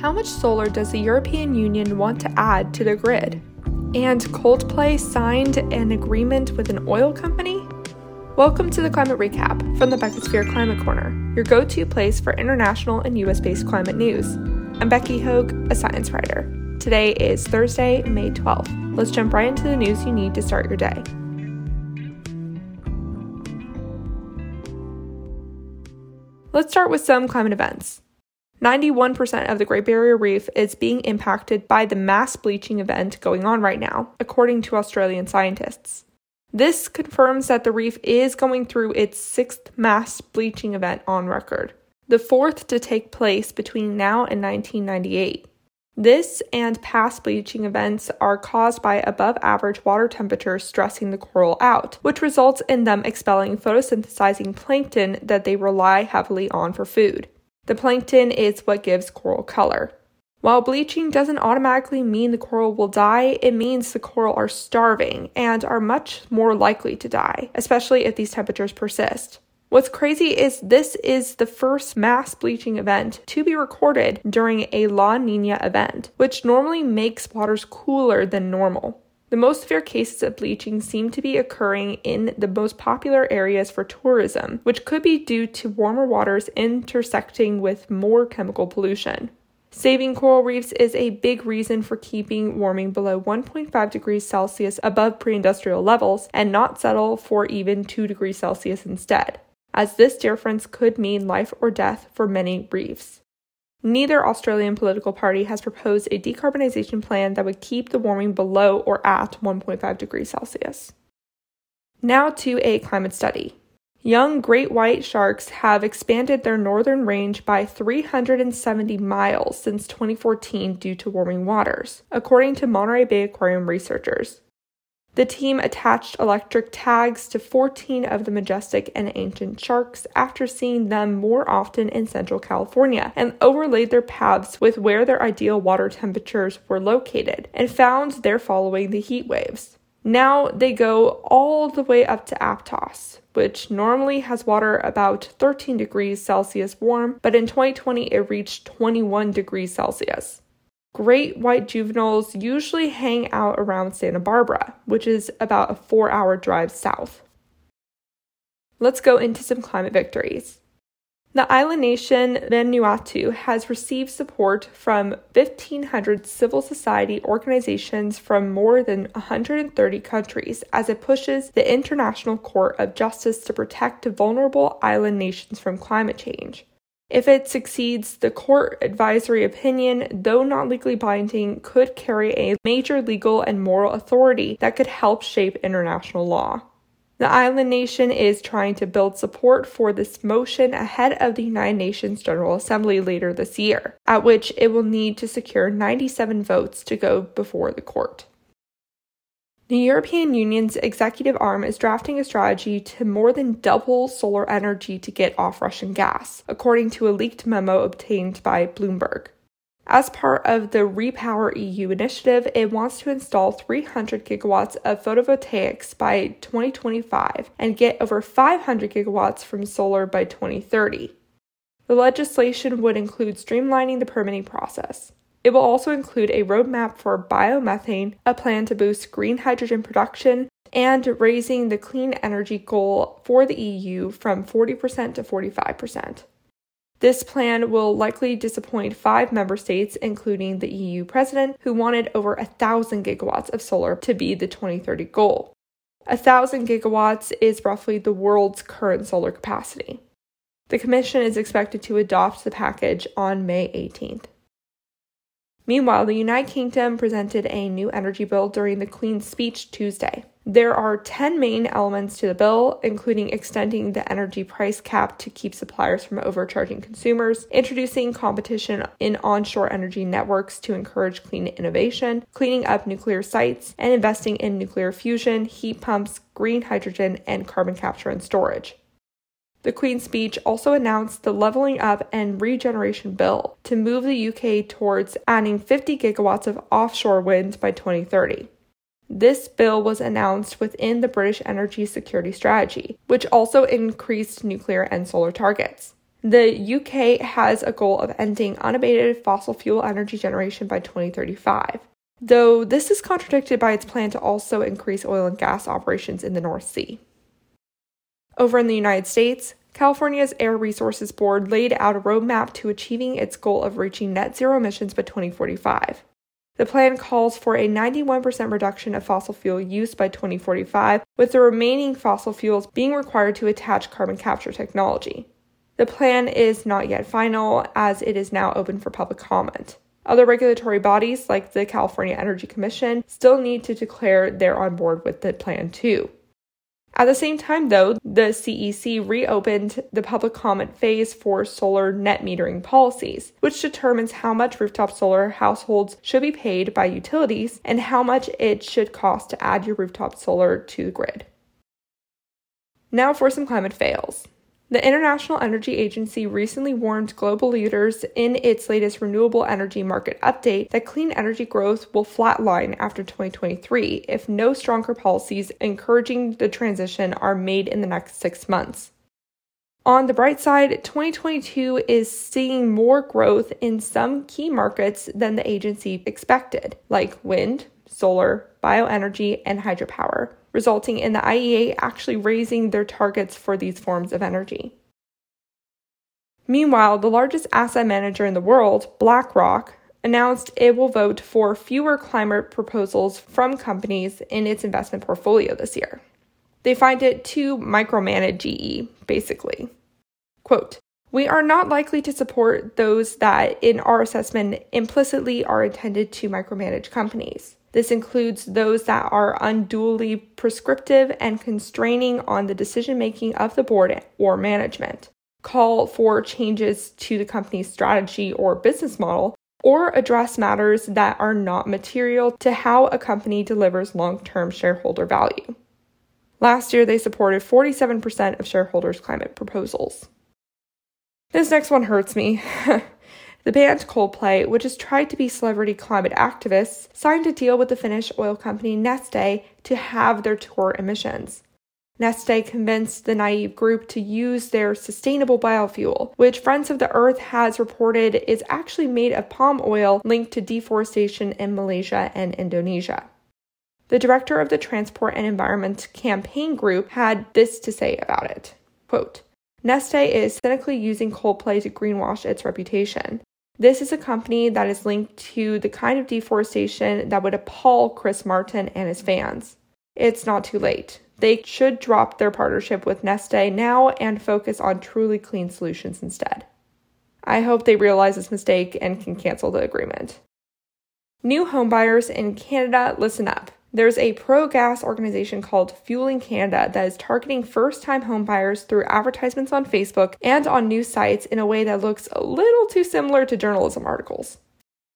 How much solar does the European Union want to add to the grid? And Coldplay signed an agreement with an oil company? Welcome to the Climate Recap from the Beckisphere Climate Corner, your go to place for international and US based climate news. I'm Becky Hogue, a science writer. Today is Thursday, May 12th. Let's jump right into the news you need to start your day. Let's start with some climate events. 91% of the Great Barrier Reef is being impacted by the mass bleaching event going on right now, according to Australian scientists. This confirms that the reef is going through its sixth mass bleaching event on record, the fourth to take place between now and 1998. This and past bleaching events are caused by above average water temperatures stressing the coral out, which results in them expelling photosynthesizing plankton that they rely heavily on for food. The plankton is what gives coral color. While bleaching doesn't automatically mean the coral will die, it means the coral are starving and are much more likely to die, especially if these temperatures persist. What's crazy is this is the first mass bleaching event to be recorded during a La Nina event, which normally makes waters cooler than normal. The most severe cases of bleaching seem to be occurring in the most popular areas for tourism, which could be due to warmer waters intersecting with more chemical pollution. Saving coral reefs is a big reason for keeping warming below 1.5 degrees Celsius above pre industrial levels and not settle for even 2 degrees Celsius instead, as this difference could mean life or death for many reefs. Neither Australian political party has proposed a decarbonisation plan that would keep the warming below or at 1.5 degrees Celsius. Now to a climate study. Young great white sharks have expanded their northern range by 370 miles since 2014 due to warming waters, according to Monterey Bay Aquarium researchers. The team attached electric tags to 14 of the majestic and ancient sharks after seeing them more often in Central California and overlaid their paths with where their ideal water temperatures were located and found they're following the heat waves. Now they go all the way up to Aptos, which normally has water about 13 degrees Celsius warm, but in 2020 it reached 21 degrees Celsius. Great white juveniles usually hang out around Santa Barbara, which is about a four hour drive south. Let's go into some climate victories. The island nation Vanuatu has received support from 1,500 civil society organizations from more than 130 countries as it pushes the International Court of Justice to protect vulnerable island nations from climate change. If it succeeds, the court advisory opinion, though not legally binding, could carry a major legal and moral authority that could help shape international law. The island nation is trying to build support for this motion ahead of the United Nations General Assembly later this year, at which it will need to secure 97 votes to go before the court. The European Union's executive arm is drafting a strategy to more than double solar energy to get off Russian gas, according to a leaked memo obtained by Bloomberg. As part of the Repower EU initiative, it wants to install 300 gigawatts of photovoltaics by 2025 and get over 500 gigawatts from solar by 2030. The legislation would include streamlining the permitting process. It will also include a roadmap for biomethane, a plan to boost green hydrogen production, and raising the clean energy goal for the EU from 40% to 45%. This plan will likely disappoint five member states, including the EU president, who wanted over a thousand gigawatts of solar to be the 2030 goal. A thousand gigawatts is roughly the world's current solar capacity. The Commission is expected to adopt the package on May 18th. Meanwhile, the United Kingdom presented a new energy bill during the Queen's speech Tuesday. There are 10 main elements to the bill, including extending the energy price cap to keep suppliers from overcharging consumers, introducing competition in onshore energy networks to encourage clean innovation, cleaning up nuclear sites, and investing in nuclear fusion, heat pumps, green hydrogen, and carbon capture and storage. The Queen's speech also announced the Levelling Up and Regeneration Bill to move the UK towards adding 50 gigawatts of offshore wind by 2030. This bill was announced within the British Energy Security Strategy, which also increased nuclear and solar targets. The UK has a goal of ending unabated fossil fuel energy generation by 2035, though this is contradicted by its plan to also increase oil and gas operations in the North Sea. Over in the United States, California's Air Resources Board laid out a roadmap to achieving its goal of reaching net zero emissions by 2045. The plan calls for a 91% reduction of fossil fuel use by 2045, with the remaining fossil fuels being required to attach carbon capture technology. The plan is not yet final, as it is now open for public comment. Other regulatory bodies, like the California Energy Commission, still need to declare they're on board with the plan too. At the same time, though, the CEC reopened the public comment phase for solar net metering policies, which determines how much rooftop solar households should be paid by utilities and how much it should cost to add your rooftop solar to the grid. Now for some climate fails. The International Energy Agency recently warned global leaders in its latest renewable energy market update that clean energy growth will flatline after 2023 if no stronger policies encouraging the transition are made in the next six months. On the bright side, 2022 is seeing more growth in some key markets than the agency expected, like wind, solar, bioenergy, and hydropower resulting in the IEA actually raising their targets for these forms of energy. Meanwhile, the largest asset manager in the world, BlackRock, announced it will vote for fewer climate proposals from companies in its investment portfolio this year. They find it too micromanage GE, basically. Quote, we are not likely to support those that, in our assessment, implicitly are intended to micromanage companies. This includes those that are unduly prescriptive and constraining on the decision making of the board or management, call for changes to the company's strategy or business model, or address matters that are not material to how a company delivers long term shareholder value. Last year, they supported 47% of shareholders' climate proposals. This next one hurts me. The band Coldplay, which has tried to be celebrity climate activists, signed a deal with the Finnish oil company Neste to have their tour emissions. Neste convinced the naive group to use their sustainable biofuel, which Friends of the Earth has reported is actually made of palm oil linked to deforestation in Malaysia and Indonesia. The director of the Transport and Environment Campaign Group had this to say about it. Quote, Neste is cynically using Coldplay to greenwash its reputation. This is a company that is linked to the kind of deforestation that would appall Chris Martin and his fans. It's not too late. They should drop their partnership with Neste now and focus on truly clean solutions instead. I hope they realize this mistake and can cancel the agreement. New homebuyers in Canada, listen up. There's a pro gas organization called Fueling Canada that is targeting first time homebuyers through advertisements on Facebook and on news sites in a way that looks a little too similar to journalism articles.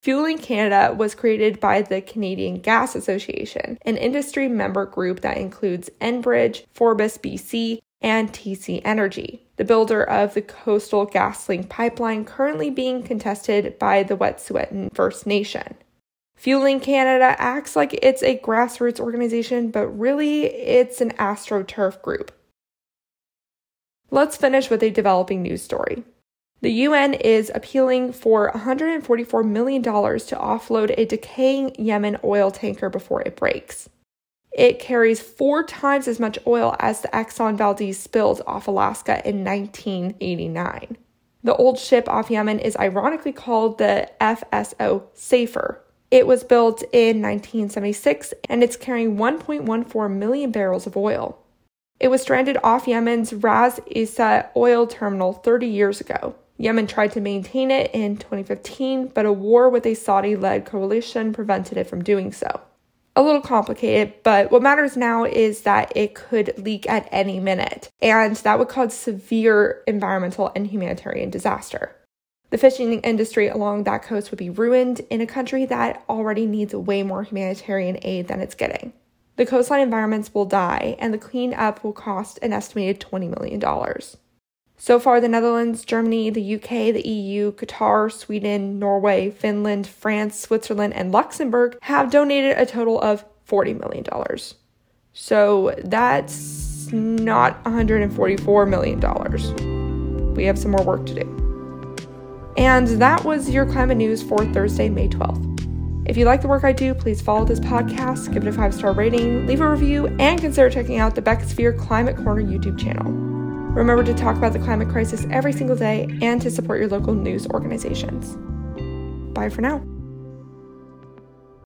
Fueling Canada was created by the Canadian Gas Association, an industry member group that includes Enbridge, Fortis BC, and TC Energy, the builder of the Coastal GasLink pipeline currently being contested by the Wet'suwet'en First Nation. Fueling Canada acts like it's a grassroots organization, but really it's an astroturf group. Let's finish with a developing news story. The UN is appealing for $144 million to offload a decaying Yemen oil tanker before it breaks. It carries four times as much oil as the Exxon Valdez spilled off Alaska in 1989. The old ship off Yemen is ironically called the FSO Safer, it was built in 1976 and it's carrying 1.14 million barrels of oil. It was stranded off Yemen's Ras Isa oil terminal 30 years ago. Yemen tried to maintain it in 2015, but a war with a Saudi led coalition prevented it from doing so. A little complicated, but what matters now is that it could leak at any minute, and that would cause severe environmental and humanitarian disaster. The fishing industry along that coast would be ruined in a country that already needs way more humanitarian aid than it's getting. The coastline environments will die, and the cleanup will cost an estimated $20 million. So far, the Netherlands, Germany, the UK, the EU, Qatar, Sweden, Norway, Finland, France, Switzerland, and Luxembourg have donated a total of $40 million. So that's not $144 million. we have some more work to do. And that was your climate news for Thursday, May 12th. If you like the work I do, please follow this podcast, give it a five star rating, leave a review, and consider checking out the Beckosphere Climate Corner YouTube channel. Remember to talk about the climate crisis every single day and to support your local news organizations. Bye for now.